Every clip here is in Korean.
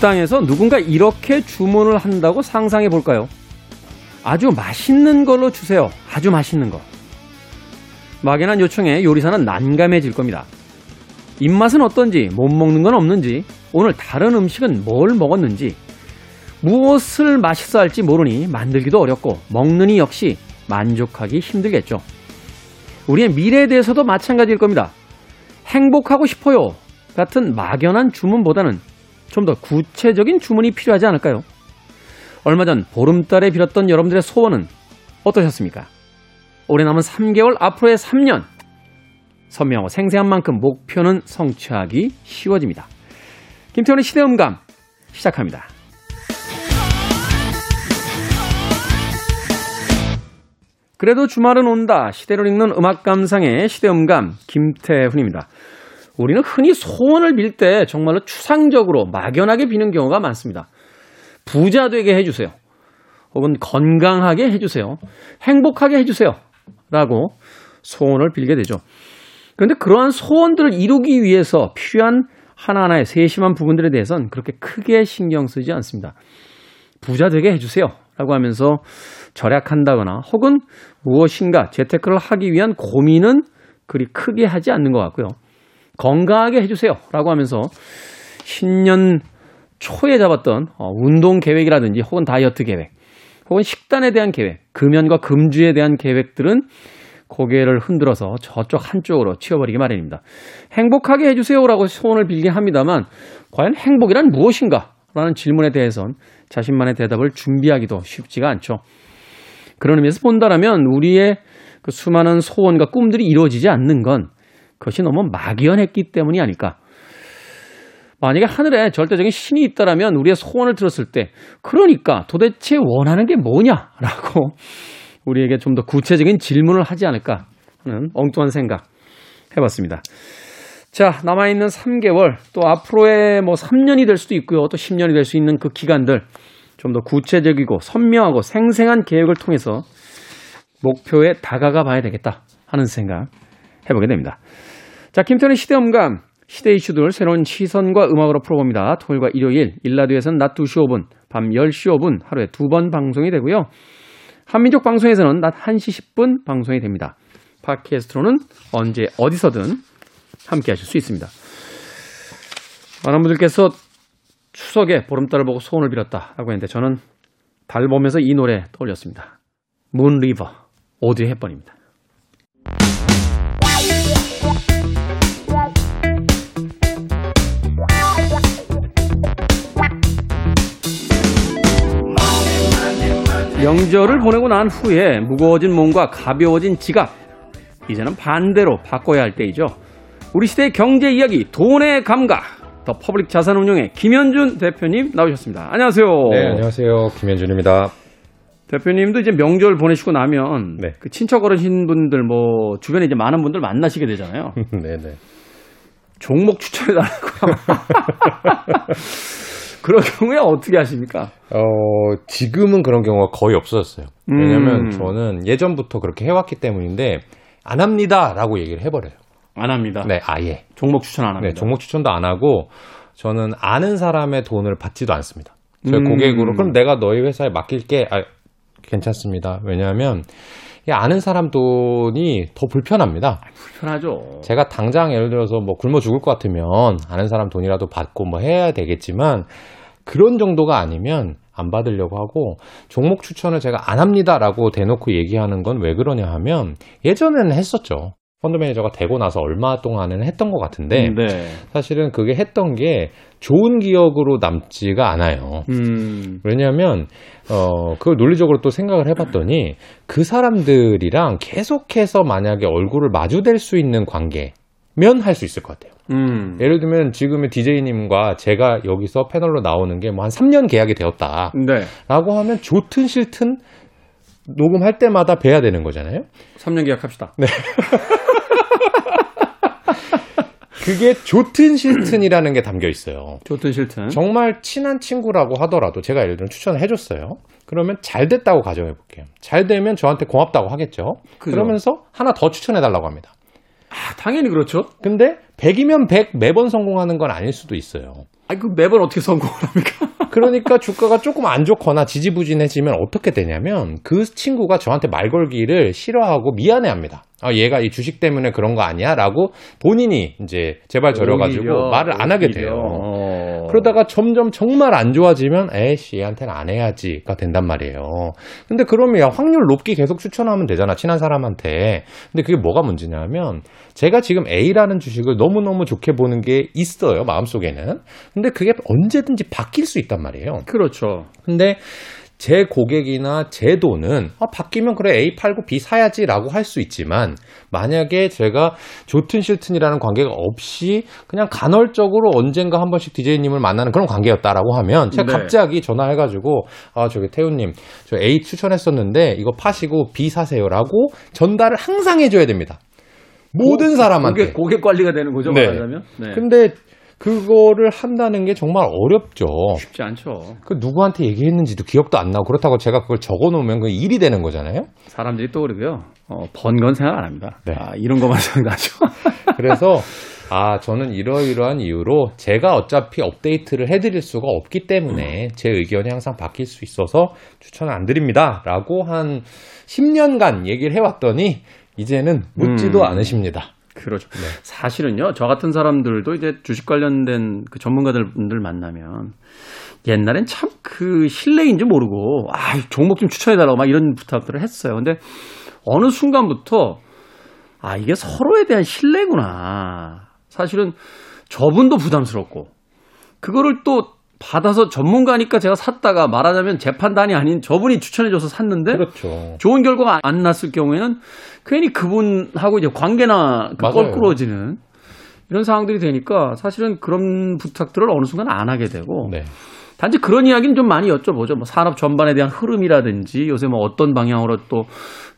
식당에서 누군가 이렇게 주문을 한다고 상상해 볼까요? 아주 맛있는 걸로 주세요. 아주 맛있는 거. 막연한 요청에 요리사는 난감해질 겁니다. 입맛은 어떤지, 못 먹는 건 없는지, 오늘 다른 음식은 뭘 먹었는지, 무엇을 맛있어 할지 모르니 만들기도 어렵고, 먹느니 역시 만족하기 힘들겠죠. 우리의 미래에 대해서도 마찬가지일 겁니다. 행복하고 싶어요. 같은 막연한 주문보다는 좀 더 구체적인 주문이 필요하지 않을까요? 얼마 전 보름달에 빌었던 여러분들의 소원은 어떠셨습니까? 올해 남은 3개월, 앞으로의 3년. 선명하고 생생한 만큼 목표는 성취하기 쉬워집니다. 김태원의 시대음감 시작합니다. 그래도 주말은 온다. 시대를 읽는 음악 감상의 시대음감 김태훈입니다. 우리는 흔히 소원을 빌 때 정말로 추상적으로 막연하게 비는 경우가 많습니다. 부자 되게 해주세요. 혹은 건강하게 해주세요. 행복하게 해주세요. 라고 소원을 빌게 되죠. 그런데 그러한 소원들을 이루기 위해서 필요한 하나하나의 세심한 부분들에 대해서는 그렇게 크게 신경 쓰지 않습니다. 부자 되게 해주세요. 라고 하면서 절약한다거나 혹은 무엇인가 재테크를 하기 위한 고민은 그리 크게 하지 않는 것 같고요. 건강하게 해주세요. 라고 하면서 신년 초에 잡았던 어, 운동 계획이라든지 혹은 다이어트 계획 혹은 식단에 대한 계획, 금연과 금주에 대한 계획들은 고개를 흔들어서 저쪽 한쪽으로 치워버리기 마련입니다. 행복하게 해주세요라고 소원을 빌긴 합니다만 과연 행복이란 무엇인가? 라는 질문에 대해선 자신만의 대답을 준비하기도 쉽지가 않죠. 그런 의미에서 본다라면 우리의 그 수많은 소원과 꿈들이 이루어지지 않는 건 그것이 너무 막연했기 때문이 아닐까. 만약에 하늘에 절대적인 신이 있다라면 우리의 소원을 들었을 때 그러니까 도대체 원하는 게 뭐냐라고 우리에게 좀 더 구체적인 질문을 하지 않을까 하는 엉뚱한 생각 해봤습니다. 자, 남아있는 3개월, 또 앞으로의 뭐 3년이 될 수도 있고요. 또 10년이 될 수 있는 그 기간들 좀 더 구체적이고 선명하고 생생한 계획을 통해서 목표에 다가가 봐야 되겠다 하는 생각 해보게 됩니다. 자, 김태현의 시대음감, 시대 이슈들 새로운 시선과 음악으로 풀어봅니다. 토요일과 일요일, 일라디오에서는 낮 2시 5분, 밤 10시 5분 하루에 두 번 방송이 되고요. 한민족 방송에서는 낮 1시 10분 방송이 됩니다. 팟캐스트로는 언제 어디서든 함께 하실 수 있습니다. 많은 분들께서 추석에 보름달을 보고 소원을 빌었다라고 했는데 저는 달 보면서 이 노래 떠올렸습니다. 문 리버 오드리 헵번입니다. 명절을 보내고 난 후에 무거워진 몸과 가벼워진 지갑. 이제는 반대로 바꿔야 할 때이죠. 우리 시대의 경제 이야기, 돈의 감각. 더 퍼블릭 자산 운용의 김현준 대표님 나오셨습니다. 안녕하세요. 네, 안녕하세요. 김현준입니다. 대표님도 이제 명절 보내시고 나면 네. 그 친척 어르신 분들 뭐 주변에 이제 많은 분들 만나시게 되잖아요. 네, 네. 종목 추천해 달라고. 그런 경우에 어떻게 하십니까? 어, 지금은 그런 경우가 거의 없어졌어요. 왜냐면 음. 저는 예전부터 그렇게 해왔기 때문인데, 안 합니다! 라고 얘기를 해버려요. 안 합니다. 네, 아예. 종목 추천 안 네, 합니다. 종목 추천도 안 하고, 저는 아는 사람의 돈을 받지도 않습니다. 저희 음. 고객으로, 그럼 내가 너희 회사에 맡길게. 아, 괜찮습니다. 왜냐하면, 이 아는 사람 돈이 더 불편합니다. 불편하죠. 제가 당장 예를 들어서 뭐 굶어 죽을 것 같으면 아는 사람 돈이라도 받고 뭐 해야 되겠지만 그런 정도가 아니면 안 받으려고 하고 종목 추천을 제가 안 합니다라고 대놓고 얘기하는 건 왜 그러냐 하면 예전에는 했었죠. 펀드 매니저가 되고 나서 얼마 동안은 했던 것 같은데 네. 사실은 그게 했던 게 좋은 기억으로 남지가 않아요. 음. 왜냐하면 어 그걸 논리적으로 또 생각을 해봤더니 그 사람들이랑 계속해서 만약에 얼굴을 마주댈 수 있는 관계 면 할 수 있을 것 같아요. 음. 예를 들면 지금의 DJ님과 제가 여기서 패널로 나오는 게 뭐 한 3년 계약이 되었다. 네. 라고 하면 좋든 싫든 녹음할 때마다 뵈야 되는 거잖아요. 3년 계약합시다. 그게 좋든 싫든이라는 게 담겨 있어요. 좋든 싫든. 정말 친한 친구라고 하더라도 제가 예를 들면 추천을 해줬어요. 그러면 잘 됐다고 가정해 볼게요. 잘 되면 저한테 고맙다고 하겠죠. 그죠. 그러면서 하나 더 추천해 달라고 합니다. 아, 당연히 그렇죠. 근데 100이면 100 매번 성공하는 건 아닐 수도 있어요. 아니 그 매번 어떻게 성공을 합니까? 그러니까 주가가 조금 안 좋거나 지지부진해지면 어떻게 되냐면 그 친구가 저한테 말 걸기를 싫어하고 미안해 합니다. 아, 얘가 이 주식 때문에 그런 거 아니야? 라고 본인이 이제 제발 저려가지고 오히려, 말을 안 하게 오히려. 그러다가 점점 정말 안 좋아지면 에이씨 얘한테는 안 해야지가 된단 말이에요. 근데 그러면 야, 확률 높게 계속 추천하면 되잖아 친한 사람한테. 근데 그게 뭐가 문제냐면 제가 지금 A라는 주식을 너무너무 좋게 보는 게 있어요 마음속에는. 근데 그게 언제든지 바뀔 수 있단 말이에요. 그렇죠. 근데 제 고객이나 제 돈은 아, 바뀌면 그래 A 팔고 B 사야지라고 할 수 있지만 만약에 제가 좋든 싫든이라는 관계가 없이 그냥 간헐적으로 언젠가 한 번씩 DJ님을 만나는 그런 관계였다라고 하면 제가 네. 갑자기 전화해가지고 아 저기 태우님 저 A 추천했었는데 이거 파시고 B 사세요라고 전달을 항상 해줘야 됩니다. 모든 사람한테. 고객, 고객 관리가 되는 거죠, 네. 말하자면. 네. 근데 그거를 한다는 게 정말 어렵죠. 쉽지 않죠. 그 누구한테 얘기했는지도 기억도 안 나고 그렇다고 제가 그걸 적어 놓으면 그 일이 되는 거잖아요. 사람들이 또 그러고요. 어, 번 건 생각 안 합니다. 네. 아, 이런 것만 생각하죠. 그래서 아 저는 이러이러한 이유로 제가 어차피 업데이트를 해드릴 수가 없기 때문에 제 의견이 항상 바뀔 수 있어서 추천을 안 드립니다 라고 한 10년간 얘기를 해왔더니 이제는 묻지도 음. 않으십니다. 그렇죠. 사실은요, 저 같은 사람들도 이제 주식 관련된 그 전문가들 분들 만나면 옛날엔 참 그 신뢰인지 모르고 아 종목 좀 추천해달라고 막 이런 부탁들을 했어요. 근데 어느 순간부터 아 이게 서로에 대한 신뢰구나. 사실은 저분도 부담스럽고 그거를 또 받아서 전문가니까 제가 샀다가 말하자면 재 판단이 아닌 저분이 추천해줘서 샀는데 그렇죠. 좋은 결과가 안 났을 경우에는 괜히 그분하고 이제 관계나 그. 껄끄러워지는 이런 상황들이 되니까 사실은 그런 부탁들을 어느 순간 안 하게 되고 네. 단지 그런 이야기는 좀 많이 여쭤보죠. 뭐 산업 전반에 대한 흐름이라든지 요새 뭐 어떤 방향으로 또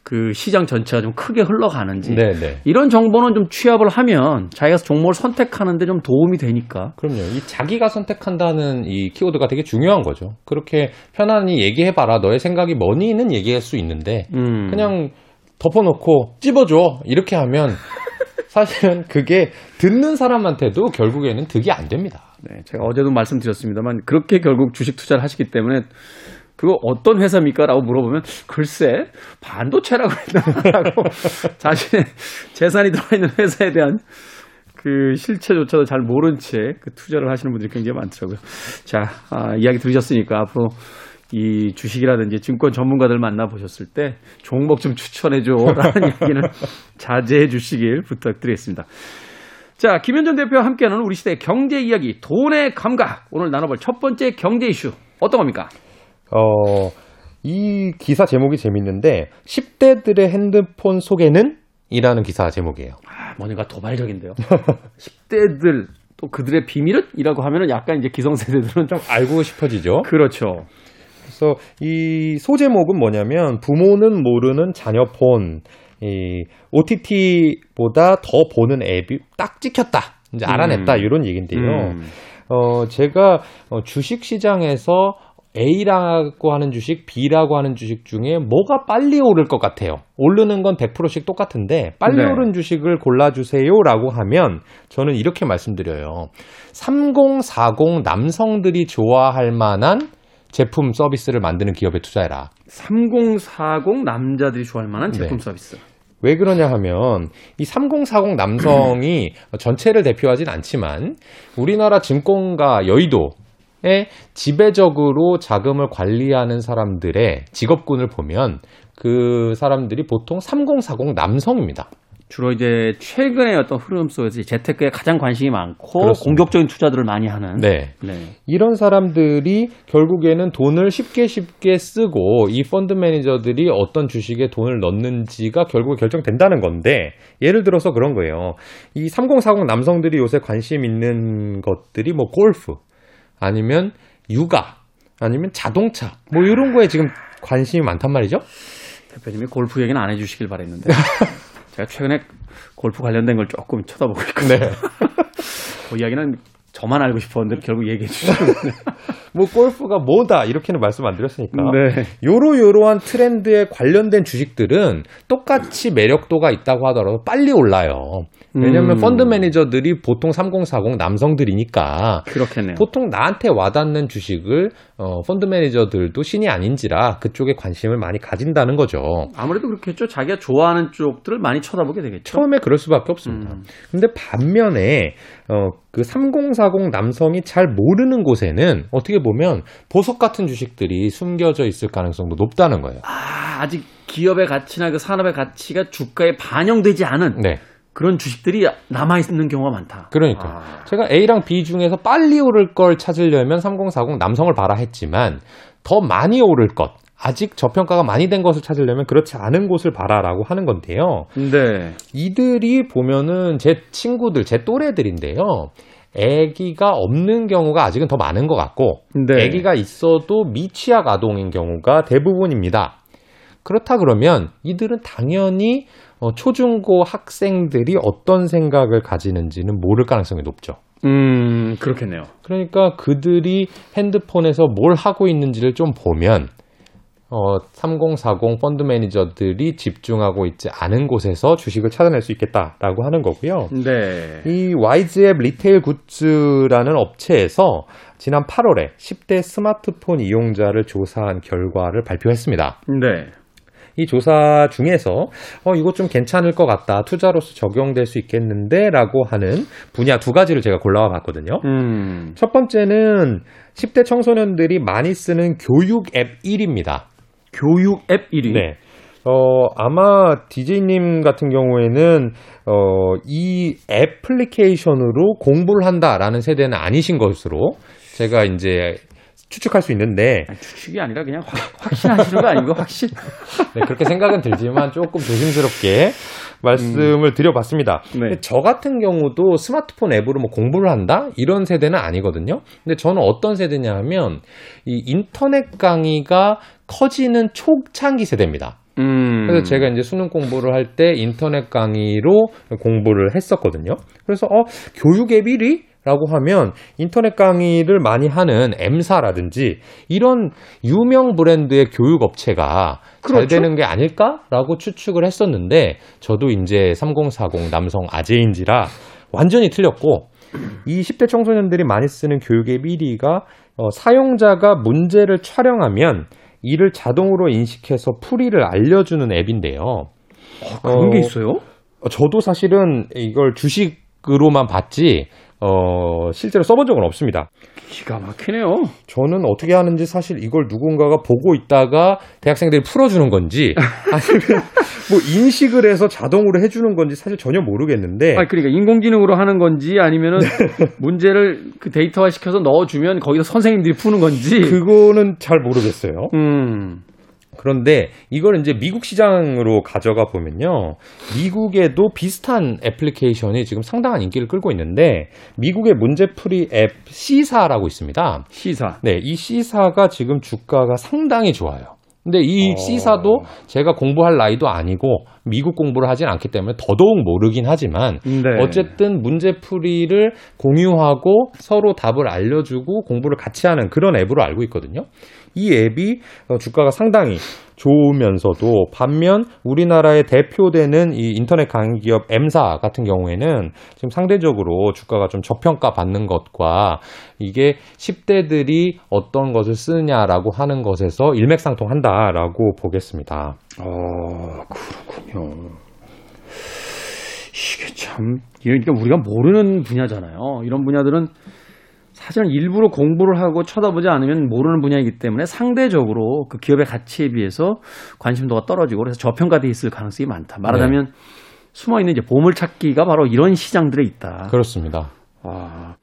그 시장 전체가 좀 크게 흘러가는지 네, 네. 이런 정보는 좀 취합을 하면 자기가 종목을 선택하는데 좀 도움이 되니까 그럼요. 이 자기가 선택한다는 이 키워드가 되게 중요한 거죠. 그렇게 편안히 얘기해봐라. 너의 생각이 뭐니는 얘기할 수 있는데 음. 그냥 덮어놓고 찝어줘 이렇게 하면 사실은 그게 듣는 사람한테도 결국에는 득이 안 됩니다. 네, 제가 어제도 말씀드렸습니다만 그렇게 결국 주식 투자를 하시기 때문에 그거 어떤 회사입니까? 라고 물어보면 글쎄 반도체라고 했다고 자신의 재산이 들어있는 회사에 대한 그 실체조차도 잘 모른 채 그 투자를 하시는 분들이 굉장히 많더라고요. 자, 아, 이야기 들으셨으니까 앞으로 이 주식이라든지 증권 전문가들 만나보셨을 때 종목 좀 추천해줘라는 얘기는 자제해 주시길 부탁드리겠습니다. 자, 김현정 대표와 함께하는 우리 시대의 경제 이야기, 돈의 감각. 오늘 나눠볼 첫 번째 경제 이슈. 어떤 겁니까? 어, 이 기사 제목이 재밌는데 10대들의 핸드폰 속에는 이라는 기사 제목이에요. 아, 뭔가 도발적인데요. 10대들, 또 그들의 비밀은? 이라고 하면은 약간 이제 기성세대들은 좀. 알고 싶어지죠. 그렇죠. 그래서 이 소제목은 뭐냐면 부모는 모르는 자녀 폰, 이 OTT보다 더 보는 앱이 딱 찍혔다. 이제 알아냈다 음. 이런 얘긴데요. 음. 어 제가 어, 주식 시장에서 A라고 하는 주식, B라고 하는 주식 중에 뭐가 빨리 오를 것 같아요. 오르는 건 100%씩 똑같은데 빨리 네. 오른 주식을 골라주세요라고 하면 저는 이렇게 말씀드려요. 3040 남성들이 좋아할 만한 제품 서비스를 만드는 기업에 투자해라. 3040 남자들이 좋아할 만한 제품 네. 서비스. 왜 그러냐 하면 이 3040 남성이 전체를 대표하진 않지만 우리나라 증권가 여의도에 지배적으로 자금을 관리하는 사람들의 직업군을 보면 그 사람들이 보통 3040 남성입니다. 주로 이제 최근의 어떤 흐름 속에서 이 재테크에 가장 관심이 많고 그렇습니다. 공격적인 투자들을 많이 하는. 네. 네. 이런 사람들이 결국에는 돈을 쉽게 쉽게 쓰고 이 펀드 매니저들이 어떤 주식에 돈을 넣는지가 결국에 결정된다는 건데 예를 들어서 그런 거예요. 이 3040 남성들이 요새 관심 있는 것들이 뭐 골프 아니면 육아 아니면 자동차 뭐 이런 거에 지금 관심이 많단 말이죠. 대표님이 골프 얘기는 안 해주시길 바랬는데 제가 최근에 골프 관련된 걸 조금 쳐다보고 있거든요. 네. 그 이야기는 저만 알고 싶었는데 결국 얘기해 주시는데 뭐 골프가 뭐다 이렇게는 말씀 안 드렸으니까 네. 요로요로한 트렌드에 관련된 주식들은 똑같이 매력도가 있다고 하더라도 빨리 올라요. 왜냐하면 음. 펀드 매니저들이 보통 3040 남성들이니까 그렇겠네요. 보통 나한테 와닿는 주식을 어, 펀드 매니저들도 신이 아닌지라 그쪽에 관심을 많이 가진다는 거죠. 아무래도 그렇겠죠. 자기가 좋아하는 쪽들을 많이 쳐다보게 되겠죠. 처음에 그럴 수밖에 없습니다. 음. 근데 반면에 어, 그 3040 남성이 잘 모르는 곳에는 어떻게 보면 보석 같은 주식들이 숨겨져 있을 가능성도 높다는 거예요. 아, 아직 기업의 가치나 그 산업의 가치가 주가에 반영되지 않은 네. 그런 주식들이 남아 있는 경우가 많다. 그러니까 아. 제가 A랑 B 중에서 빨리 오를 걸 찾으려면 3040 남성을 봐라 했지만 더 많이 오를 것 아직 저평가가 많이 된 것을 찾으려면 그렇지 않은 곳을 봐라라고 하는 건데요. 네. 이들이 보면은 제 친구들, 제 또래들인데요. 아기가 없는 경우가 아직은 더 많은 것 같고, 네. 아기가 있어도 미취학 아동인 경우가 대부분입니다. 그렇다 그러면 이들은 당연히 어, 초중고 학생들이 어떤 생각을 가지는지는 모를 가능성이 높죠. 음, 그렇겠네요. 그러니까 그들이 핸드폰에서 뭘 하고 있는지를 좀 보면 어, 3040 펀드 매니저들이 집중하고 있지 않은 곳에서 주식을 찾아낼 수 있겠다라고 하는 거고요. 네. 이 와이즈앱 리테일 굿즈라는 업체에서 지난 8월에 10대 스마트폰 이용자를 조사한 결과를 발표했습니다. 네. 이 조사 중에서 어 이거 좀 괜찮을 것 같다 투자로서 적용될 수 있겠는데 라고 하는 분야 두 가지를 제가 골라와 봤거든요. 음. 첫 번째는 10대 청소년들이 많이 쓰는 교육 앱 1입니다. 교육 앱 1위. 네. 어, 아마 DJ님 같은 경우에는, 어, 이 애플리케이션으로 공부를 한다라는 세대는 아니신 것으로 제가 이제 추측할 수 있는데, 아니, 추측이 아니라 그냥 확, 확신하시는 거 아니고 확신. 네, 그렇게 생각은 들지만 조금 조심스럽게 말씀을 드려봤습니다. 네. 저 같은 경우도 스마트폰 앱으로 뭐 공부를 한다? 이런 세대는 아니거든요. 근데 저는 어떤 세대냐 하면 이 인터넷 강의가 커지는 초창기 세대입니다. 음. 그래서 제가 이제 수능 공부를 할 때 인터넷 강의로 공부를 했었거든요. 그래서 어 교육 앱 1위? 라고 하면 인터넷 강의를 많이 하는 M사라든지 이런 유명 브랜드의 교육 업체가 잘 그렇죠. 되는 게 아닐까라고 추측을 했었는데 저도 이제 3040 남성 아재인지라 완전히 틀렸고 이 10대 청소년들이 많이 쓰는 교육 앱 1위가 어, 사용자가 문제를 촬영하면 이를 자동으로 인식해서 풀이를 알려주는 앱인데요. 그런 게 어, 있어요? 어, 저도 사실은 이걸 주식 으로만 봤지, 어, 실제로 써본 적은 없습니다. 기가 막히네요. 저는 어떻게 하는지 사실 이걸 누군가가 보고 있다가 대학생들이 풀어주는 건지, 아니면 뭐 인식을 해서 자동으로 해주는 건지 사실 전혀 모르겠는데, 아, 그러니까 인공지능으로 하는 건지 아니면은 네. 문제를 그 데이터화 시켜서 넣어주면 거기서 선생님들이 푸는 건지. 그거는 잘 모르겠어요. 음. 그런데 이걸 이제 미국 시장으로 가져가 보면요. 미국에도 비슷한 애플리케이션이 지금 상당한 인기를 끌고 있는데 미국의 문제풀이 앱 C사라고 있습니다. 시사. 네, 이 C사가 지금 주가가 상당히 좋아요. 근데 이 어. C사도 제가 공부할 나이도 아니고 미국 공부를 하진 않기 때문에 더더욱 모르긴 하지만 네. 어쨌든 문제풀이를 공유하고 서로 답을 알려주고 공부를 같이 하는 그런 앱으로 알고 있거든요. 이 앱이 어, 주가가 상당히 좋으면서도 반면 우리나라의 대표되는 이 인터넷 강의 기업 M사 같은 경우에는 지금 상대적으로 주가가 좀 저평가 받는 것과 이게 10대들이 어떤 것을 쓰느냐라고 하는 것에서 일맥상통한다라고 보겠습니다. 어, 그렇군요. 이게 참, 그러니까 우리가 모르는 분야잖아요. 이런 분야들은 사실은 일부러 공부를 하고 쳐다보지 않으면 모르는 분야이기 때문에 상대적으로 그 기업의 가치에 비해서 관심도가 떨어지고 그래서 저평가돼 있을 가능성이 많다. 말하자면 숨어 있는 이제 보물 찾기가 바로 이런 시장들에 있다. 그렇습니다. 아,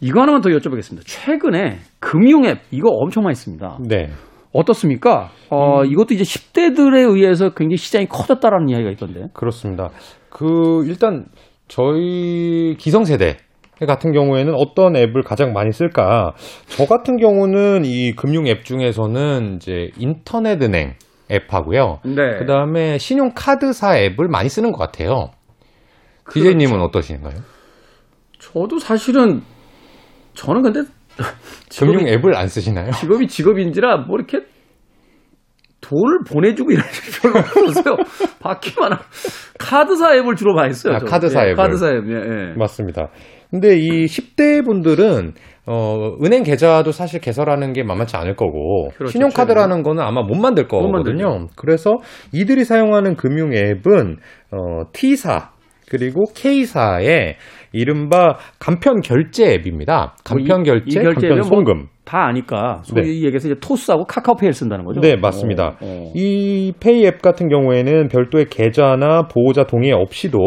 이거 하나만 더 여쭤보겠습니다. 최근에 금융 앱 이거 엄청 많이 씁니다. 네. 어떻습니까? 어, 이것도 이제 10대들에 의해서 굉장히 시장이 커졌다라는 이야기가 있던데. 그렇습니다. 그 일단 저희 기성세대 같은 경우에는 어떤 앱을 가장 많이 쓸까? 저 같은 경우는 이 금융 앱 중에서는 이제 인터넷 은행 앱하고요. 네. 그 다음에 신용카드사 앱을 많이 쓰는 것 같아요. DJ님은 어떠신가요? 저도 사실은 저는 근데 금융 앱을 안 쓰시나요? 직업이 직업인지라 뭐 이렇게 돈을 보내주고 이런 게 별로 없어요. 받기만 하고. 카드사 앱을 주로 많이 써요. 아. 카드사 예, 앱을. 카드사 앱, 예, 예. 맞습니다. 근데 이 10대 분들은 어, 은행 계좌도 사실 개설하는 게 만만치 않을 거고 그렇죠, 신용카드라는 거는 아마 못 만들 못 거거든요. 그래서 이들이 사용하는 금융 앱은 어, T사 그리고 K사의 이른바 간편 결제 앱입니다. 간편 뭐 이- 결제, 이 결제 간편 뭐 송금. 다 아니까 소위 얘기해서 이제 토스하고 카카오페이를 쓴다는 거죠. 네, 맞습니다. 어, 어. 이 페이 앱 같은 경우에는 별도의 계좌나 보호자 동의 없이도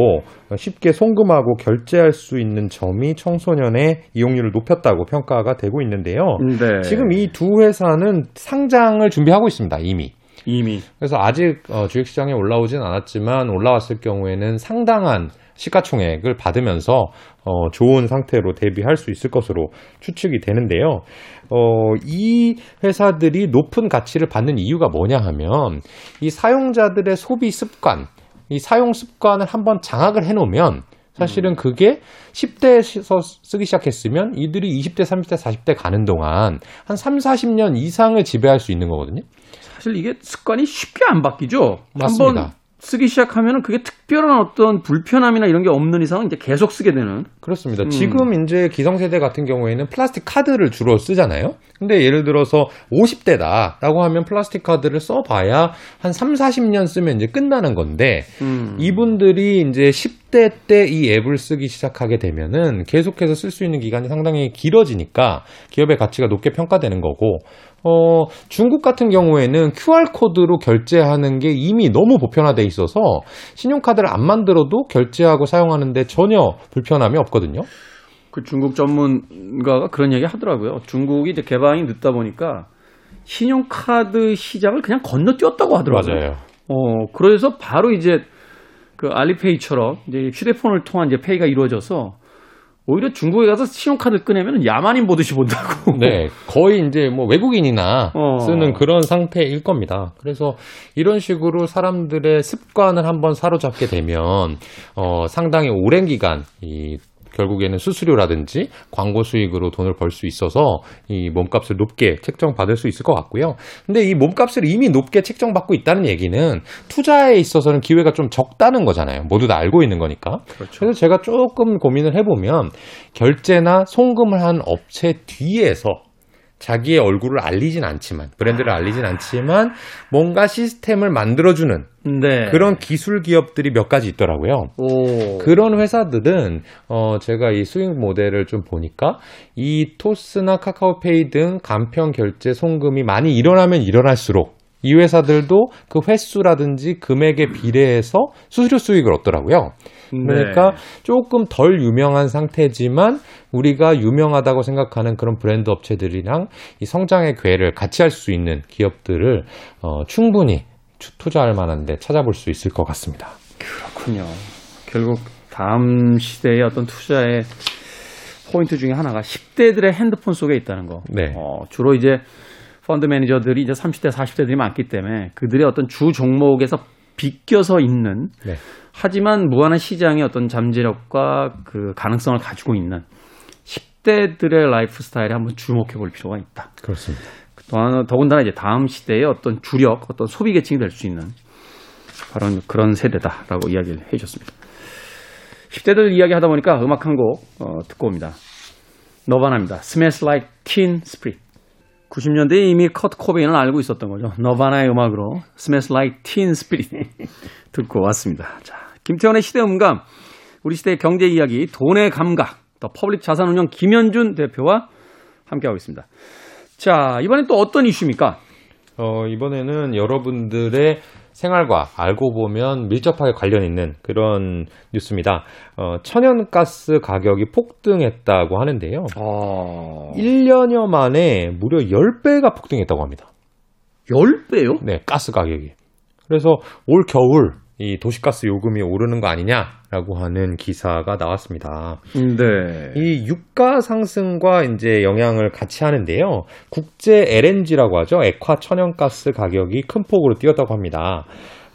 쉽게 송금하고 결제할 수 있는 점이 청소년의 이용률을 높였다고 평가가 되고 있는데요. 네. 지금 이 두 회사는 상장을 준비하고 있습니다, 이미. 이미 그래서 아직 어, 주식시장에 올라오진 않았지만 올라왔을 경우에는 상당한 시가총액을 받으면서 어, 좋은 상태로 대비할 수 있을 것으로 추측이 되는데요. 어, 이 회사들이 높은 가치를 받는 이유가 뭐냐 하면 이 사용자들의 소비 습관, 이 사용 습관을 한번 장악을 해놓으면 사실은 그게 10대에서 쓰기 시작했으면 이들이 20대, 30대, 40대 가는 동안 한 3, 40년 이상을 지배할 수 있는 거거든요. 사실 이게 습관이 쉽게 안 바뀌죠. 맞습니다. 한번 쓰기 시작하면은 그게 특별한 어떤 불편함이나 이런 게 없는 이상은 이제 계속 쓰게 되는. 그렇습니다. 음. 지금 이제 기성세대 같은 경우에는 플라스틱 카드를 주로 쓰잖아요. 근데 예를 들어서 50대다라고 하면 플라스틱 카드를 써봐야 한 3, 40년 쓰면 이제 끝나는 건데 음. 이분들이 이제 10대 때 이 앱을 쓰기 시작하게 되면은 계속해서 쓸 수 있는 기간이 상당히 길어지니까 기업의 가치가 높게 평가되는 거고 어, 중국 같은 경우에는 QR코드로 결제하는 게 이미 너무 보편화돼 있어서 신용카드를 안 만들어도 결제하고 사용하는데 전혀 불편함이 없거든요. 그 중국 전문가가 그런 얘기 하더라고요. 중국이 이제 개방이 늦다 보니까 신용카드 시장을 그냥 건너뛰었다고 하더라고요. 맞아요. 어, 그래서 바로 이제 그 알리페이처럼 이제 휴대폰을 통한 이제 페이가 이루어져서 오히려 중국에 가서 신용카드 꺼내면 야만인 보듯이 본다고. 네, 거의 이제 뭐 외국인이나 어. 쓰는 그런 상태일 겁니다. 그래서 이런 식으로 사람들의 습관을 한번 사로잡게 되면 어, 상당히 오랜 기간 이 결국에는 수수료라든지 광고 수익으로 돈을 벌 수 있어서 이 몸값을 높게 책정받을 수 있을 것 같고요. 근데 이 몸값을 이미 높게 책정받고 있다는 얘기는 투자에 있어서는 기회가 좀 적다는 거잖아요. 모두 다 알고 있는 거니까. 그렇죠. 그래서 제가 조금 고민을 해보면 결제나 송금을 한 업체 뒤에서 자기의 얼굴을 알리진 않지만 브랜드를 알리진 않지만 뭔가 시스템을 만들어주는 네. 그런 기술 기업들이 몇 가지 있더라고요. 오. 그런 회사들은 어 제가 이 수익 모델을 좀 보니까 이 토스나 카카오페이 등 간편 결제 송금이 많이 일어나면 일어날수록 이 회사들도 그 횟수라든지 금액에 비례해서 수수료 수익을 얻더라고요. 그러니까 네. 조금 덜 유명한 상태지만 우리가 유명하다고 생각하는 그런 브랜드 업체들이랑 이 성장의 기회를 같이 할 수 있는 기업들을 어, 충분히 투- 투자할 만한데 찾아볼 수 있을 것 같습니다. 그렇군요. 결국 다음 시대의 어떤 투자의 포인트 중에 하나가 10대들의 핸드폰 속에 있다는 거. 네. 어, 주로 이제 펀드 매니저들이 이제 30대, 40대들이 많기 때문에 그들의 어떤 주 종목에서 비껴서 있는 네. 하지만 무한한 시장의 어떤 잠재력과 그 가능성을 가지고 있는 10대들의 라이프 스타일에 한번 주목해 볼 필요가 있다. 그렇습니다. 또한 더군다나 이제 다음 시대의 어떤 주력, 어떤 소비 계층이 될 수 있는 바로 그런 세대다라고 이야기를 해 주셨습니다. 10대들 이야기 하다 보니까 음악 한곡 어, 듣고 옵니다. 너바나입니다. Smells Like Teen Spirit. 90년대에 이미 커트 코베인을 알고 있었던 거죠. 너바나의 음악으로 Smells Like Teen Spirit 듣고 왔습니다. 자, 김태훈의 시대 음감, 우리 시대의 경제 이야기, 돈의 감각, 더 퍼블릭 자산운용 김현준 대표와 함께하고 있습니다. 자, 이번엔 또 어떤 이슈입니까? 어, 이번에는 여러분들의 생활과 알고 보면 밀접하게 관련 있는 그런 뉴스입니다. 어, 천연가스 가격이 폭등했다고 하는데요. 어... 1년여 만에 무려 10배가 폭등했다고 합니다. 10배요? 네, 가스 가격이. 그래서 올 겨울 이 도시가스 요금이 오르는 거 아니냐라고 하는 기사가 나왔습니다. 네. 이 유가 상승과 이제 영향을 같이 하는데요. 국제 LNG라고 하죠. 액화 천연가스 가격이 큰 폭으로 뛰었다고 합니다.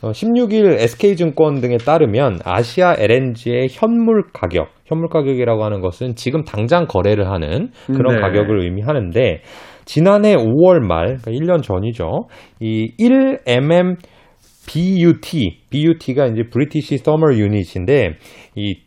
어, 16일 SK증권 등에 따르면 아시아 LNG의 현물 가격, 현물 가격이라고 하는 것은 지금 당장 거래를 하는 그런 네. 가격을 의미하는데 지난해 5월 말, 그러니까 1년 전이죠. 이 1mmBTU, BTU가 이제 British Thermal Unit인데 이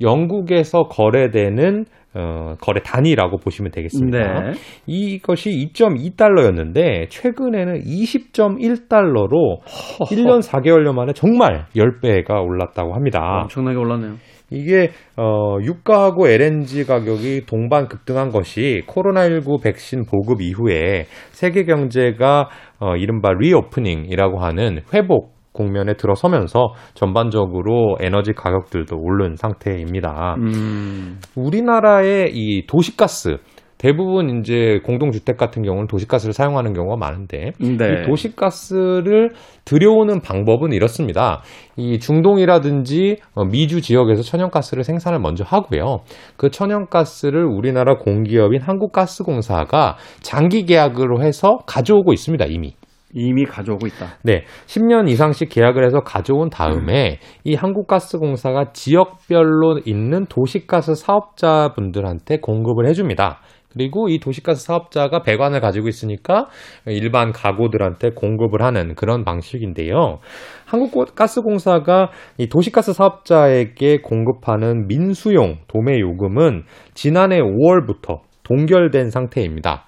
영국에서 거래되는 어, 거래 단위라고 보시면 되겠습니다. 네. 이것이 2.2달러였는데 최근에는 20.1달러로 1년 4개월여 만에 정말 10배가 올랐다고 합니다. 엄청나게 올랐네요. 이게 어, 유가하고 LNG 가격이 동반 급등한 것이 코로나19 백신 보급 이후에 세계 경제가 어, 이른바 reopening이라고 하는 회복 국면에 들어서면서 전반적으로 에너지 가격들도 오른 상태입니다. 음. 우리나라의 이 도시가스 대부분 이제 공동주택 같은 경우는 도시가스를 사용하는 경우가 많은데 네. 이 도시가스를 들여오는 방법은 이렇습니다. 이 중동이라든지 어, 미주 지역에서 천연가스를 생산을 먼저 하고요. 그 천연가스를 우리나라 공기업인 한국가스공사가 장기 계약으로 해서 가져오고 있습니다, 이미. 이미 가져오고 있다. 네, 10년 이상씩 계약을 해서 가져온 다음에 이 한국가스공사가 지역별로 있는 도시가스 사업자분들한테 공급을 해줍니다. 그리고 이 도시가스 사업자가 배관을 가지고 있으니까 일반 가구들한테 공급을 하는 그런 방식인데요. 한국가스공사가 이 도시가스 사업자에게 공급하는 민수용 도매 요금은 지난해 5월부터 동결된 상태입니다.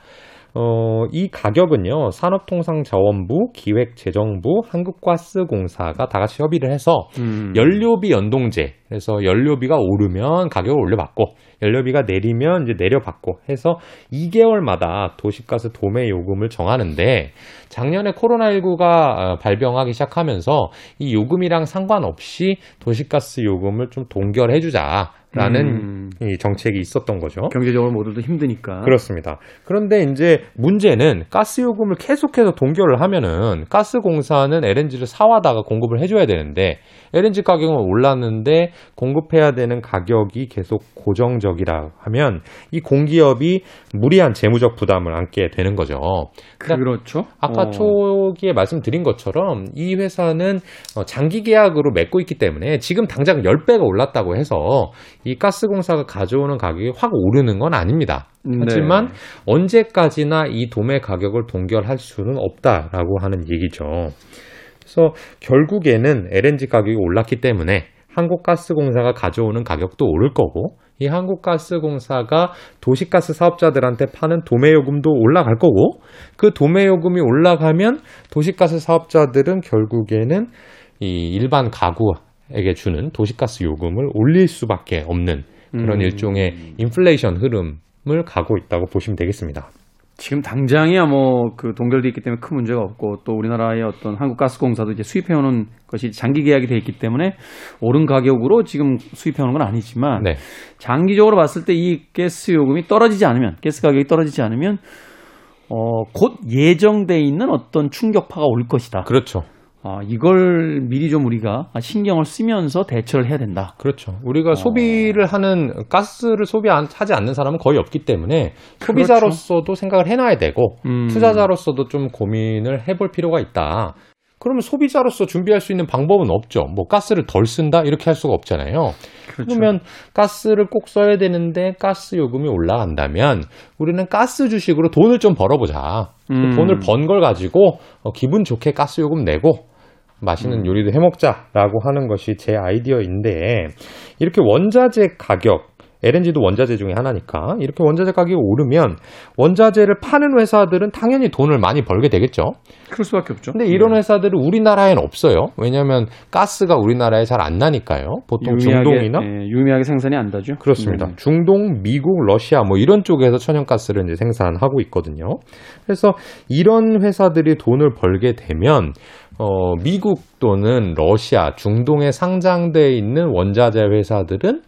어, 이 가격은요, 산업통상자원부, 기획재정부, 한국가스공사가 다 같이 협의를 해서 음. 연료비 연동제, 그래서 연료비가 오르면 가격을 올려받고, 연료비가 내리면 이제 내려받고 해서 2개월마다 도시가스 도매 요금을 정하는데, 작년에 코로나19가 발병하기 시작하면서 이 요금이랑 상관없이 도시가스 요금을 좀 동결해주자. 라는 음. 이 정책이 있었던 거죠. 경제적으로 모두도 힘드니까. 그렇습니다. 그런데 이제 문제는 가스 요금을 계속해서 동결을 하면은 가스 공사는 LNG를 사와다가 공급을 해줘야 되는데 LNG 가격은 올랐는데 공급해야 되는 가격이 계속 고정적이라 하면 이 공기업이 무리한 재무적 부담을 안게 되는 거죠. 그렇죠. 아까 어. 초기에 말씀드린 것처럼 이 회사는 어, 장기 계약으로 맺고 있기 때문에 지금 당장 10배가 올랐다고 해서 이 가스공사가 가져오는 가격이 확 오르는 건 아닙니다. 하지만 네. 언제까지나 이 도매 가격을 동결할 수는 없다라고 하는 얘기죠. 그래서 결국에는 LNG 가격이 올랐기 때문에 한국가스공사가 가져오는 가격도 오를 거고 이 한국가스공사가 도시가스 사업자들한테 파는 도매요금도 올라갈 거고 그 도매요금이 올라가면 도시가스 사업자들은 결국에는 이 일반 가구에게 주는 도시가스 요금을 올릴 수밖에 없는 그런 음. 일종의 인플레이션 흐름을 가고 있다고 보시면 되겠습니다. 지금 당장이야 뭐 그 동결돼 있기 때문에 큰 문제가 없고 또 우리나라의 어떤 한국가스공사도 이제 수입해 오는 것이 장기 계약이 돼 있기 때문에 오른 가격으로 지금 수입해 오는 건 아니지만 네. 장기적으로 봤을 때 이 가스 요금이 떨어지지 않으면 가스 가격이 떨어지지 않으면 어, 곧 예정돼 있는 어떤 충격파가 올 것이다. 그렇죠. 아, 이걸 미리 좀 우리가 신경을 쓰면서 대처를 해야 된다. 그렇죠. 우리가 어. 소비를 하는 가스를 소비하지 않는 사람은 거의 없기 때문에 그렇죠. 소비자로서도 생각을 해놔야 되고 음. 투자자로서도 좀 고민을 해볼 필요가 있다. 그러면 소비자로서 준비할 수 있는 방법은 없죠. 뭐 가스를 덜 쓴다 이렇게 할 수가 없잖아요. 그렇죠. 그러면 가스를 꼭 써야 되는데 가스 요금이 올라간다면 우리는 가스 주식으로 돈을 좀 벌어보자. 그 음. 돈을 번 걸 가지고 어, 기분 좋게 가스 요금 내고 맛있는 음. 요리도 해먹자라고 하는 것이 제 아이디어인데 이렇게 원자재 가격 LNG도 원자재 중에 하나니까 이렇게 원자재 가격이 오르면 원자재를 파는 회사들은 당연히 돈을 많이 벌게 되겠죠. 그럴 수밖에 없죠. 근데 이런 네. 회사들은 우리나라에는 없어요. 왜냐하면 가스가 우리나라에 잘 안 나니까요. 보통 유미하게, 중동이나 예, 유미하게 생산이 안 되죠. 그렇습니다. 네. 중동, 미국, 러시아 뭐 이런 쪽에서 천연가스를 이제 생산하고 있거든요. 그래서 이런 회사들이 돈을 벌게 되면 어, 미국 또는 러시아, 중동에 상장돼 있는 원자재 회사들은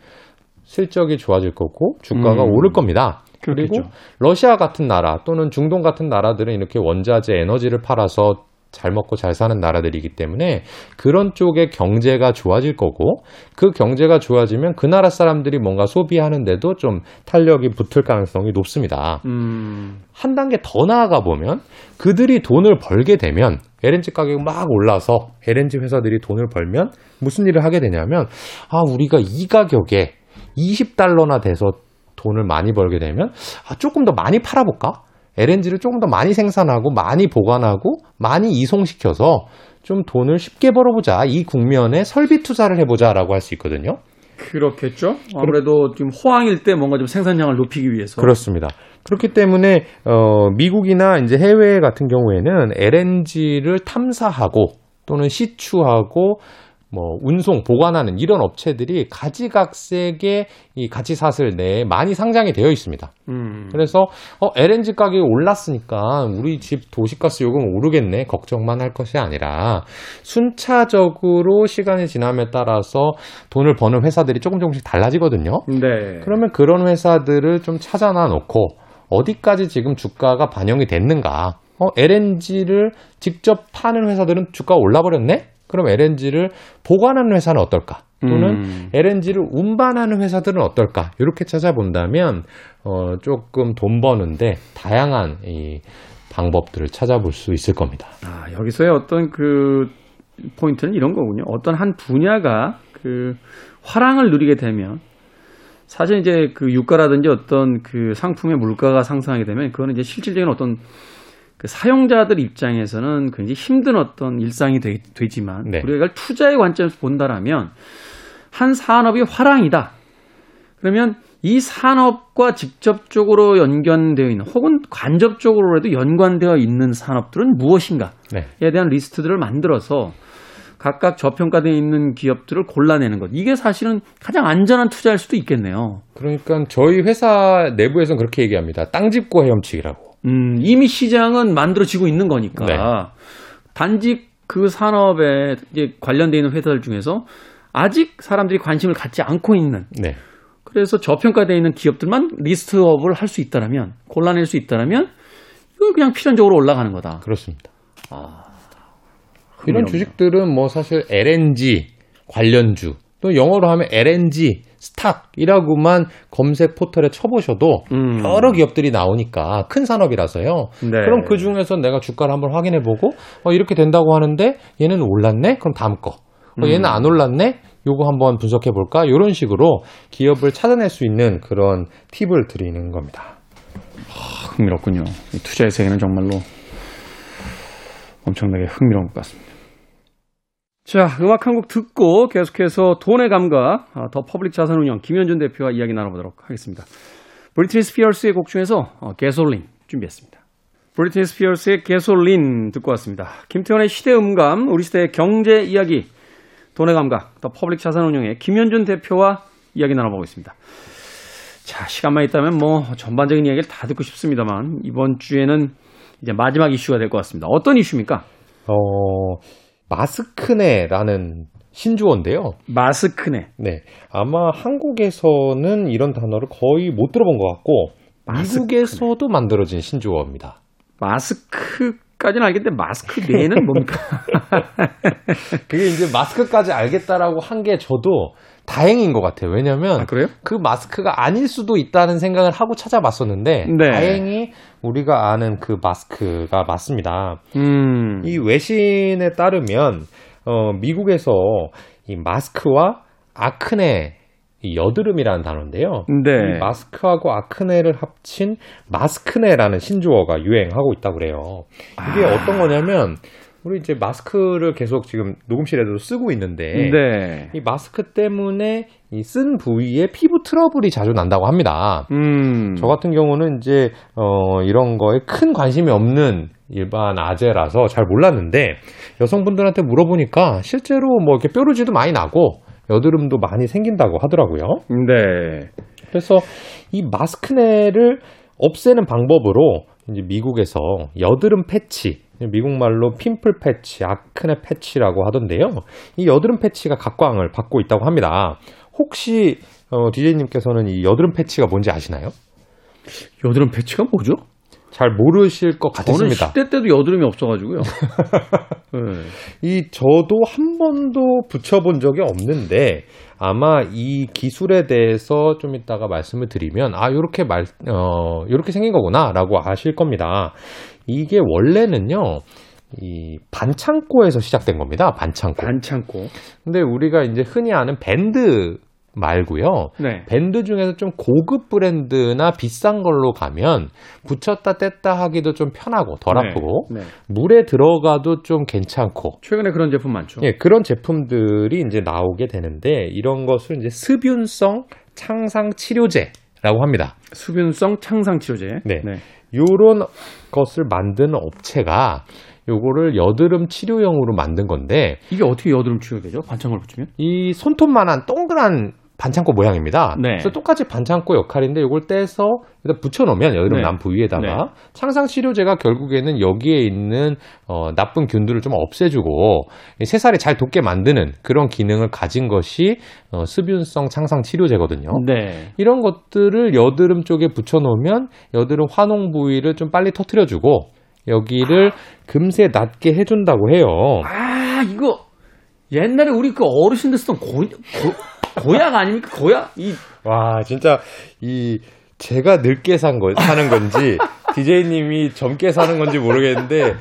실적이 좋아질 거고 주가가 음. 오를 겁니다. 그리고 그렇겠죠. 러시아 같은 나라 또는 중동 같은 나라들은 이렇게 원자재 에너지를 팔아서 잘 먹고 잘 사는 나라들이기 때문에 그런 쪽의 경제가 좋아질 거고 그 경제가 좋아지면 그 나라 사람들이 뭔가 소비하는데도 좀 탄력이 붙을 가능성이 높습니다. 음, 한 단계 더 나아가 보면 그들이 돈을 벌게 되면 LNG 가격이 막 올라서 LNG 회사들이 돈을 벌면 무슨 일을 하게 되냐면 아 우리가 이 가격에 20달러나 돼서 돈을 많이 벌게 되면 아 조금 더 많이 팔아볼까? LNG를 조금 더 많이 생산하고 많이 보관하고 많이 이송시켜서 좀 돈을 쉽게 벌어보자. 이 국면에 설비 투자를 해보자라고 할 수 있거든요. 그렇겠죠. 아무래도 지금 호황일 때 뭔가 좀 생산량을 높이기 위해서. 그렇습니다. 그렇기 때문에 어, 미국이나 이제 해외 같은 경우에는 LNG를 탐사하고 또는 시추하고 뭐 운송 보관하는 이런 업체들이 가지각색의 이 가치사슬 내에 많이 상장이 되어 있습니다. 음. 그래서 어, LNG 가격이 올랐으니까 우리 집 도시가스 요금 오르겠네 걱정만 할 것이 아니라 순차적으로 시간이 지남에 따라서 돈을 버는 회사들이 조금 조금씩 달라지거든요. 네. 그러면 그런 회사들을 좀 찾아놔 놓고 어디까지 지금 주가가 반영이 됐는가? 어, LNG를 직접 파는 회사들은 주가가 올라버렸네? 그럼 LNG를 보관하는 회사는 어떨까? 또는 음. LNG를 운반하는 회사들은 어떨까? 이렇게 찾아본다면 어, 조금 돈 버는데 다양한 이 방법들을 찾아볼 수 있을 겁니다. 아, 여기서의 어떤 그 포인트는 이런 거군요. 어떤 한 분야가 그 화랑을 누리게 되면 사실 이제 그 유가라든지 어떤 그 상품의 물가가 상승하게 되면 그거는 이제 실질적인 어떤 그 사용자들 입장에서는 굉장히 힘든 어떤 일상이 되, 지만 네. 우리가 이걸 투자의 관점에서 본다라면 한 산업이 화랑이다. 그러면 이 산업과 직접적으로 연관되어 있는 혹은 간접적으로라도 연관되어 있는 산업들은 무엇인가에 네. 대한 리스트들을 만들어서 각각 저평가되어 있는 기업들을 골라내는 것. 이게 사실은 가장 안전한 투자일 수도 있겠네요. 그러니까 저희 회사 내부에서는 그렇게 얘기합니다. 땅집고 헤엄치기라고. 음, 이미 시장은 만들어지고 있는 거니까. 네. 단지 그 산업에 관련되어 있는 회사들 중에서 아직 사람들이 관심을 갖지 않고 있는 네. 그래서 저평가되어 있는 기업들만 리스트업을 할 수 있다라면 골라낼 수 있다라면 이거 그냥 필연적으로 올라가는 거다. 그렇습니다. 아, 이런 흥미롭네요. 주식들은 뭐 사실 LNG 관련주 또 영어로 하면 LNG 스탁이라고만 검색 포털에 쳐보셔도 음. 여러 기업들이 나오니까 큰 산업이라서요. 네. 그럼 그 중에서 내가 주가를 한번 확인해보고 어, 이렇게 된다고 하는데 얘는 올랐네? 그럼 다음 거. 어, 얘는 음. 안 올랐네? 요거 한번 분석해 볼까? 이런 식으로 기업을 찾아낼 수 있는 그런 팁을 드리는 겁니다. 흥미롭군요. 이 투자의 세계는 정말로 엄청나게 흥미로운 것 같습니다. 자, 음악 한 곡 듣고 계속해서 돈의 감각, 아, 더 퍼블릭 자산운용 김현준 대표와 이야기 나눠보도록 하겠습니다. 브리트니 스피어스의 곡 중에서 어, 게솔린 준비했습니다. 브리트니 스피어스의 게솔린 듣고 왔습니다. 김태훈의 시대 음감, 우리 시대의 경제 이야기, 돈의 감각, 더 퍼블릭 자산운용의 김현준 대표와 이야기 나눠보고 있습니다. 자, 시간만 있다면 뭐 전반적인 이야기를 다 듣고 싶습니다만 이번 주에는 이제 마지막 이슈가 될 것 같습니다. 어떤 이슈입니까? 어, 마스크네라는 신주어인데요. 마스크네. 네. 아마 한국에서는 이런 단어를 거의 못 들어본 것 같고, 마스크네. 미국에서도 만들어진 신주어입니다. 마스크까지는 알겠는데 마스크 내는 뭡니까? 그게 이제 마스크까지 알겠다라고 한 게 저도 다행인 것 같아요. 왜냐면, 아? 그 마스크가 아닐 수도 있다는 생각을 하고 찾아봤었는데, 네. 다행히 우리가 아는 그 마스크가 맞습니다. 음. 이 외신에 따르면 어, 미국에서 이 마스크와 아크네 이 여드름이라는 단어인데요. 네. 이 마스크하고 아크네를 합친 마스크네라는 신조어가 유행하고 있다고 그래요. 이게 아. 어떤 거냐면 우리 이제 마스크를 계속 지금 녹음실에도 쓰고 있는데 네. 이 마스크 때문에 이 쓴 부위에 피부 트러블이 자주 난다고 합니다. 음. 저 같은 경우는 이제 어 이런 거에 큰 관심이 없는 일반 아재라서 잘 몰랐는데 여성분들한테 물어보니까 실제로 뭐 이렇게 뾰루지도 많이 나고 여드름도 많이 생긴다고 하더라고요. 네. 그래서 이 마스크네를 없애는 방법으로 이제 미국에서 여드름 패치, 미국말로 핀플 패치, 아크네 패치라고 하던데요. 이 여드름 패치가 각광을 받고 있다고 합니다. 혹시 어, DJ님께서는 이 여드름 패치가 뭔지 아시나요? 여드름 패치가 뭐죠? 잘 모르실 것 저는 같으십니다. 10대 때도 여드름이 없어가지고요. 네. 이 저도 한 번도 붙여본 적이 없는데 아마 이 기술에 대해서 좀 이따가 말씀을 드리면 아 요렇게 말 어, 요렇게 생긴 거구나라고 아실 겁니다. 이게 원래는요 이 반창고에서 시작된 겁니다. 반창고. 반창고. 근데 우리가 이제 흔히 아는 밴드 말고요. 네. 밴드 중에서 좀 고급 브랜드나 비싼 걸로 가면 붙였다 뗐다 하기도 좀 편하고 덜 네. 아프고 네. 물에 들어가도 좀 괜찮고 최근에 그런 제품 많죠. 예, 그런 제품들이 이제 나오게 되는데 이런 것을 이제 습윤성 창상 치료제 라고 합니다. 수분성 창상 치료제. 네. 요런 것을 만드는 업체가 요거를 여드름 치료용으로 만든 건데 이게 어떻게 여드름 치료되죠? 반창고를 붙이면? 이 손톱만한 동그란 반창고 모양입니다. 네. 그래서 똑같이 반창고 역할인데 이걸 떼서 여기다 붙여놓으면 여드름 네. 난 부 위에다가 네. 창상 치료제가 결국에는 여기에 있는 어, 나쁜 균들을 좀 없애주고 이 새살이 잘 돋게 만드는 그런 기능을 가진 것이 어, 습윤성 창상 치료제거든요. 네. 이런 것들을 여드름 쪽에 붙여놓으면 여드름 환홍 부위를 좀 빨리 터트려주고 여기를 금세 낫게 해준다고 해요. 아, 이거 옛날에 우리 그 어르신들 쓰던 고, 고, 고약 아닙니까? 고약? 이 와, 진짜 이 제가 늙게 산 거, 사는 건지 DJ님이 젊게 사는 건지 모르겠는데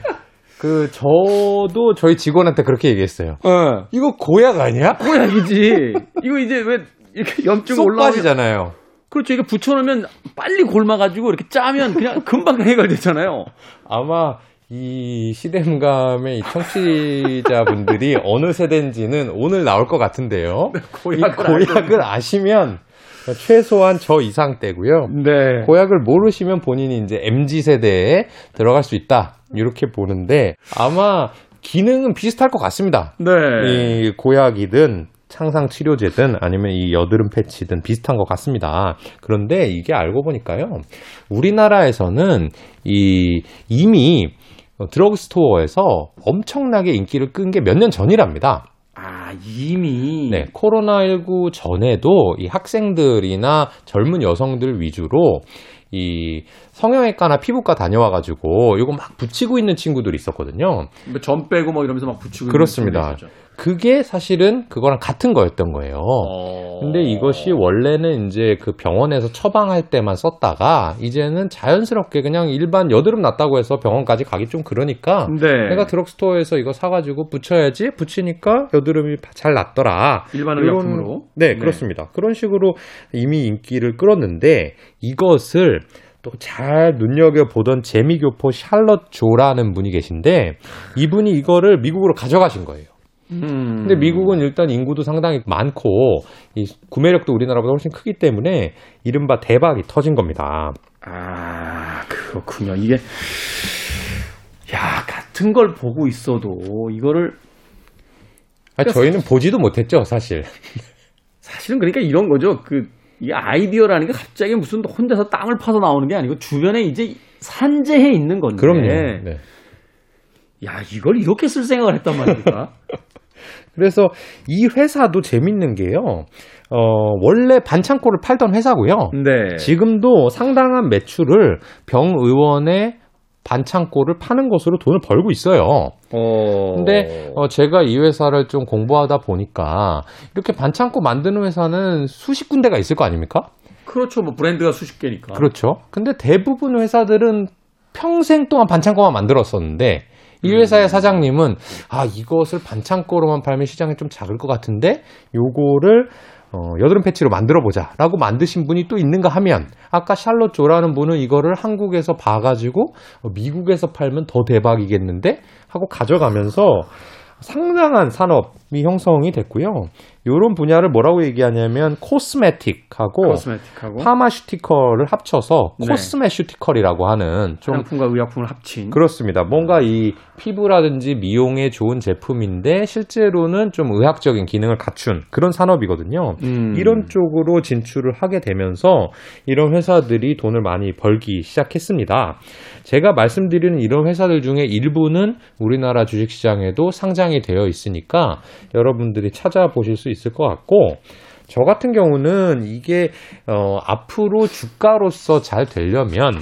그 저도 저희 직원한테 그렇게 얘기했어요. 어. 이거 고약 아니야? 고약이지. 이거 이제 왜 이렇게 염증 올라오면 빠지잖아요. 그렇죠. 이게 붙여놓으면 빨리 골마가지고 이렇게 짜면 그냥 금방 해결되잖아요. 아마 이 시대감의 이 청취자분들이 어느 세대인지는 오늘 나올 것 같은데요. 이 고약을 고약을 아시면 최소한 저 이상 때고요. 네. 고약을 모르시면 본인이 이제 MZ 세대에 들어갈 수 있다. 이렇게 보는데 아마 기능은 비슷할 것 같습니다. 네. 이 고약이든 창상 치료제든 아니면 이 여드름 패치든 비슷한 것 같습니다. 그런데 이게 알고 보니까요. 우리나라에서는 이 이미 드러그스토어에서 엄청나게 인기를 끈 게 몇 년 전이랍니다. 아, 이미. 네, 코로나19 전에도 이 학생들이나 젊은 여성들 위주로 이 성형외과나 피부과 다녀와가지고 이거 막 붙이고 있는 친구들이 있었거든요. 뭐점 빼고 뭐 이러면서 막 붙이고. 있는 그렇습니다. 친구들. 그게 사실은 그거랑 같은 거였던 거예요. 어. 근데 이것이 원래는 이제 그 병원에서 처방할 때만 썼다가 이제는 자연스럽게 그냥 일반 여드름 났다고 해서 병원까지 가기 좀 그러니까 네. 내가 드럭스토어에서 이거 사가지고 붙여야지 붙이니까 여드름이 잘 낫더라. 일반 의약품으로. 네, 네. 그렇습니다. 그런 식으로 이미 인기를 끌었는데 이것을 또잘 눈여겨보던 재미교포 샬럿 조라는 분이 계신데 이분이 이거를 미국으로 가져가신 거예요. 음. 근데 미국은 일단 인구도 상당히 많고 이 구매력도 우리나라보다 훨씬 크기 때문에 이른바 대박이 터진 겁니다. 아, 그렇군요. 이게, 야, 같은 걸 보고 있어도 이거를 아니, 저희는 보지도 못했죠, 사실. 사실은 그러니까 이런 거죠. 그, 이 아이디어라는 게 갑자기 무슨 혼자서 땅을 파서 나오는 게 아니고 주변에 이제 산재해 있는 건데. 그럼요. 네. 야, 이걸 이렇게 쓸 생각을 했단 말입니까? 그래서 이 회사도 재밌는 게요. 어, 원래 반창고를 팔던 회사고요. 네. 지금도 상당한 매출을 병 의원의 반창고를 파는 것으로 돈을 벌고 있어요. 어. 근데 어, 제가 이 회사를 좀 공부하다 보니까 이렇게 반창고 만드는 회사는 수십 군데가 있을 거 아닙니까? 그렇죠. 뭐 브랜드가 수십 개니까. 그렇죠. 근데 대부분 회사들은 평생 동안 반창고만 만들었었는데 이 음. 회사의 사장님은 아 이것을 반창고로만 팔면 시장이 좀 작을 것 같은데 요거를 어, 여드름 패치로 만들어 보자라고 만드신 분이 또 있는가 하면 아까 샬롯 조라는 분은 이거를 한국에서 봐가지고 어, 미국에서 팔면 더 대박이겠는데 하고 가져가면서 상당한 산업 이 형성이 됐고요. 이런 분야를 뭐라고 얘기하냐면 코스메틱하고 코스메틱하고 파마슈티컬을 합쳐서 네. 코스메슈티컬이라고 하는 좀 화장품과 의약품을 합친 그렇습니다. 뭔가 이 피부라든지 미용에 좋은 제품인데 실제로는 좀 의학적인 기능을 갖춘 그런 산업이거든요. 음. 이런 쪽으로 진출을 하게 되면서 이런 회사들이 돈을 많이 벌기 시작했습니다. 제가 말씀드리는 이런 회사들 중에 일부는 우리나라 주식시장에도 상장이 되어 있으니까 여러분들이 찾아보실 수 있을 것 같고 저 같은 경우는 이게 어, 앞으로 주가로서 잘 되려면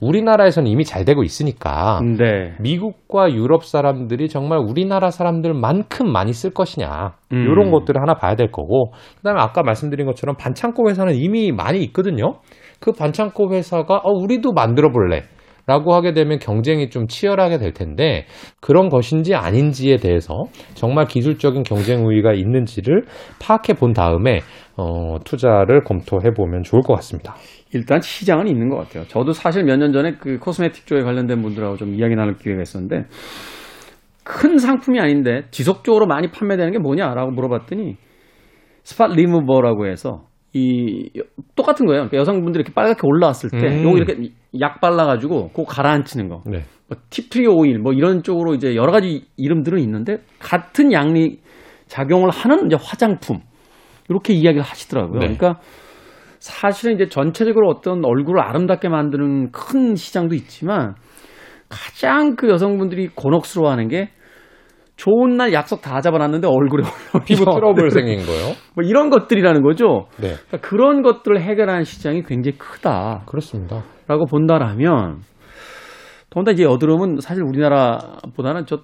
우리나라에서는 이미 잘 되고 있으니까 네. 미국과 유럽 사람들이 정말 우리나라 사람들만큼 많이 쓸 것이냐 음. 이런 것들을 하나 봐야 될 거고 그다음에 아까 말씀드린 것처럼 반창고 회사는 이미 많이 있거든요. 그 반창고 회사가 어, 우리도 만들어 볼래. 라고 하게 되면 경쟁이 좀 치열하게 될 텐데 그런 것인지 아닌지에 대해서 정말 기술적인 경쟁 우위가 있는지를 파악해 본 다음에 어, 투자를 검토해 보면 좋을 것 같습니다. 일단 시장은 있는 것 같아요. 저도 사실 몇 년 전에 그 코스메틱 쪽에 관련된 분들하고 좀 이야기 나눌 기회가 있었는데 큰 상품이 아닌데 지속적으로 많이 판매되는 게 뭐냐라고 물어봤더니 스팟 리무버라고 해서 이 똑같은 거예요. 그러니까 여성분들이 이렇게 빨갛게 올라왔을 때 음. 요거 이렇게 약 발라가지고 그거 가라앉히는 거. 네. 뭐 팁트리 오일 뭐 이런 쪽으로 이제 여러 가지 이름들은 있는데 같은 양리 작용을 하는 이제 화장품 이렇게 이야기를 하시더라고요. 네. 그러니까 사실은 이제 전체적으로 어떤 얼굴을 아름답게 만드는 큰 시장도 있지만 가장 그 여성분들이 곤혹스러워하는 게 좋은 날 약속 다 잡아놨는데 얼굴에 피부. 트러블 생긴 거요? 뭐 이런 것들이라는 거죠. 네. 그러니까 그런 것들을 해결하는 시장이 굉장히 크다. 그렇습니다. 라고 본다라면 더군다나 이제 여드름은 사실 우리나라보다는 저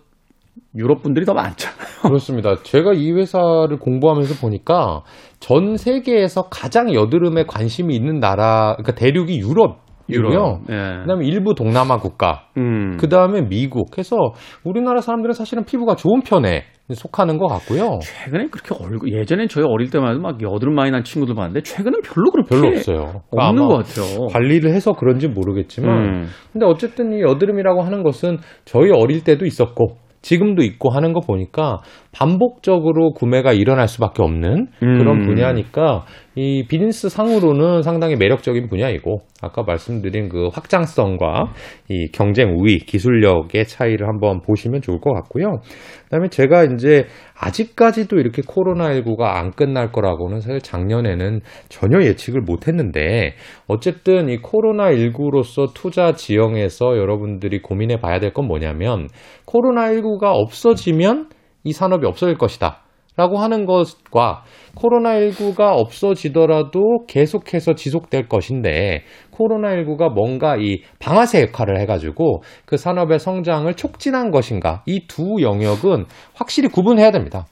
유럽 분들이 더 많잖아요. 그렇습니다. 제가 이 회사를 공부하면서 보니까 전 세계에서 가장 여드름에 관심이 있는 나라, 그러니까 대륙이 유럽 이고요. 예. 그다음에 일부 동남아 국가, 음. 그 다음에 미국 해서 우리나라 사람들은 사실은 피부가 좋은 편에 속하는 것 같고요. 최근에 그렇게 얼굴 예전엔 저희 어릴 때만 해도 막 여드름 많이 난 친구들 봤는데 최근엔 별로 그렇게 별로 없어요. 그러니까 없는 것 같아요. 관리를 해서 그런지 모르겠지만, 음. 근데 어쨌든 이 여드름이라고 하는 것은 저희 어릴 때도 있었고 지금도 있고 하는 거 보니까 반복적으로 구매가 일어날 수밖에 없는 그런 음. 분야니까 이 비즈니스 상으로는 상당히 매력적인 분야이고 아까 말씀드린 그 확장성과 이 경쟁 우위, 기술력의 차이를 한번 보시면 좋을 것 같고요. 그다음에 제가 이제 아직까지도 이렇게 코로나19가 안 끝날 거라고는 사실 작년에는 전혀 예측을 못 했는데 어쨌든 이 코로나19로서 투자 지형에서 여러분들이 고민해 봐야 될 건 뭐냐면 코로나19가 없어지면 이 산업이 없어질 것이다. 라고 하는 것과 코로나19가 없어지더라도 계속해서 지속될 것인데 코로나19가 뭔가 이 방아쇠 역할을 해가지고 그 산업의 성장을 촉진한 것인가 이 두 영역은 확실히 구분해야 됩니다.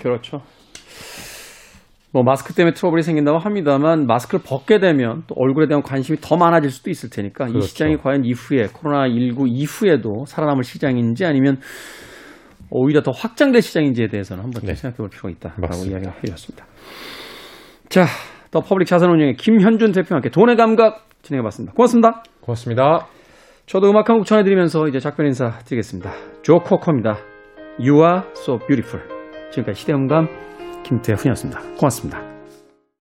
그렇죠. 뭐 마스크 때문에 트러블이 생긴다고 합니다만 마스크를 벗게 되면 또 얼굴에 대한 관심이 더 많아질 수도 있을 테니까 이 그렇죠. 시장이 과연 이후에 코로나 19 이후에도 살아남을 시장인지 아니면 오히려 더 확장될 시장인지에 대해서는 한번 네. 생각해 볼 필요가 있다라고. 이야기가 해주셨습니다. 자, 더 퍼블릭 자산운용의 김현준 대표와 함께 돈의 감각 진행해 봤습니다. 고맙습니다. 고맙습니다. 저도 음악 한 곡 전해드리면서 이제 작별 인사 드리겠습니다. 조 코커입니다. You are so beautiful. 지금까지 시대음감 김태훈이었습니다. 고맙습니다.